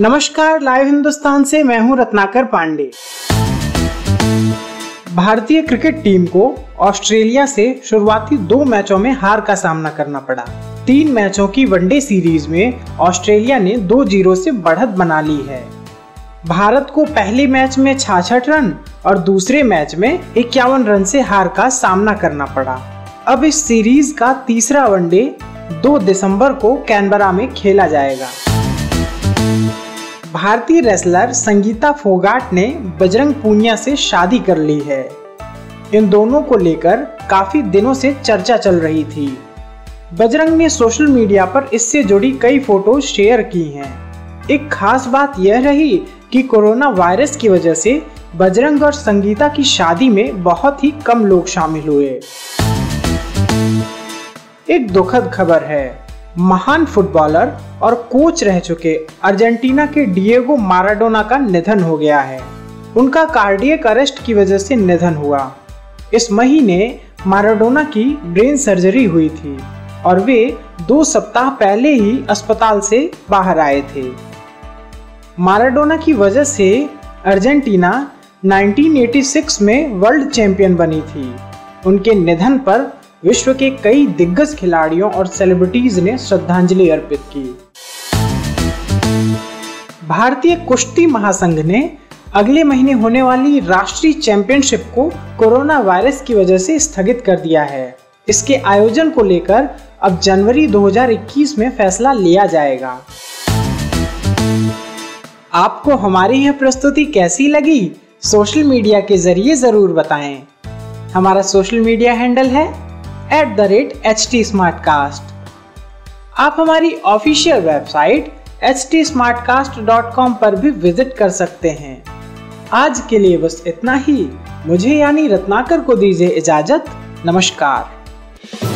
नमस्कार, लाइव हिंदुस्तान से मैं हूँ रत्नाकर पांडे। भारतीय क्रिकेट टीम को ऑस्ट्रेलिया से शुरुआती दो मैचों में हार का सामना करना पड़ा। तीन मैचों की वनडे सीरीज़ में ऑस्ट्रेलिया ने दो ज़ीरो से बढ़त बना ली है। भारत को पहले मैच में छाछठ रन और दूसरे मैच में इक्यावन रन से हार का सामना करना पड़ा। अब इस सीरीज़ का तीसरा वनडे 2 दिसंबर को कैनबरा में खेला जाएगा। भारतीय रेसलर संगीता फोगाट ने बजरंग पूनिया से शादी कर ली है। इन दोनों को लेकर काफ़ी दिनों से चर्चा चल रही थी। बजरंग ने सोशल मीडिया पर इससे जुड़ी कई फ़ोटो शेयर की हैं। एक खास बात यह रही कि कोरोना वायरस की वजह से बजरंग और संगीता की शादी में बहुत ही कम लोग शामिल हुए। एक दुखद खबर है महान फुटबॉलर और कोच रह चुके अर्जेंटीना के डिएगो माराडोना का निधन हो गया है। उनका कार्डियक अरेस्ट की वजह से निधन हुआ। इस महीने माराडोना की ब्रेन सर्जरी हुई थी और वे दो सप्ताह पहले ही अस्पताल से बाहर आए थे। माराडोना की वजह से अर्जेंटीना 1986 में वर्ल्ड चैंपियन बनी थी। उनके निधन पर विश्व के कई दिग्गज खिलाड़ियों और सेलिब्रिटीज ने श्रद्धांजलि अर्पित की। भारतीय कुश्ती महासंघ ने अगले महीने होने वाली राष्ट्रीय चैंपियनशिप को कोरोना वायरस की वजह से स्थगित कर दिया है। इसके आयोजन को लेकर अब जनवरी 2021 में फैसला लिया जाएगा। आपको हमारी यह प्रस्तुति कैसी लगी? सोशल मीडिया के ज़रिए ज़रूर बताएँ। हमारा सोशल मीडिया हैंडल है at the rate H T आप हमारी ऑफिशियल वेबसाइट एच टी पर भी विज़िट कर सकते हैं। आज के लिए बस इतना ही। मुझे यानी रत्नाकर को दीजिए इजाज़त। नमस्कार।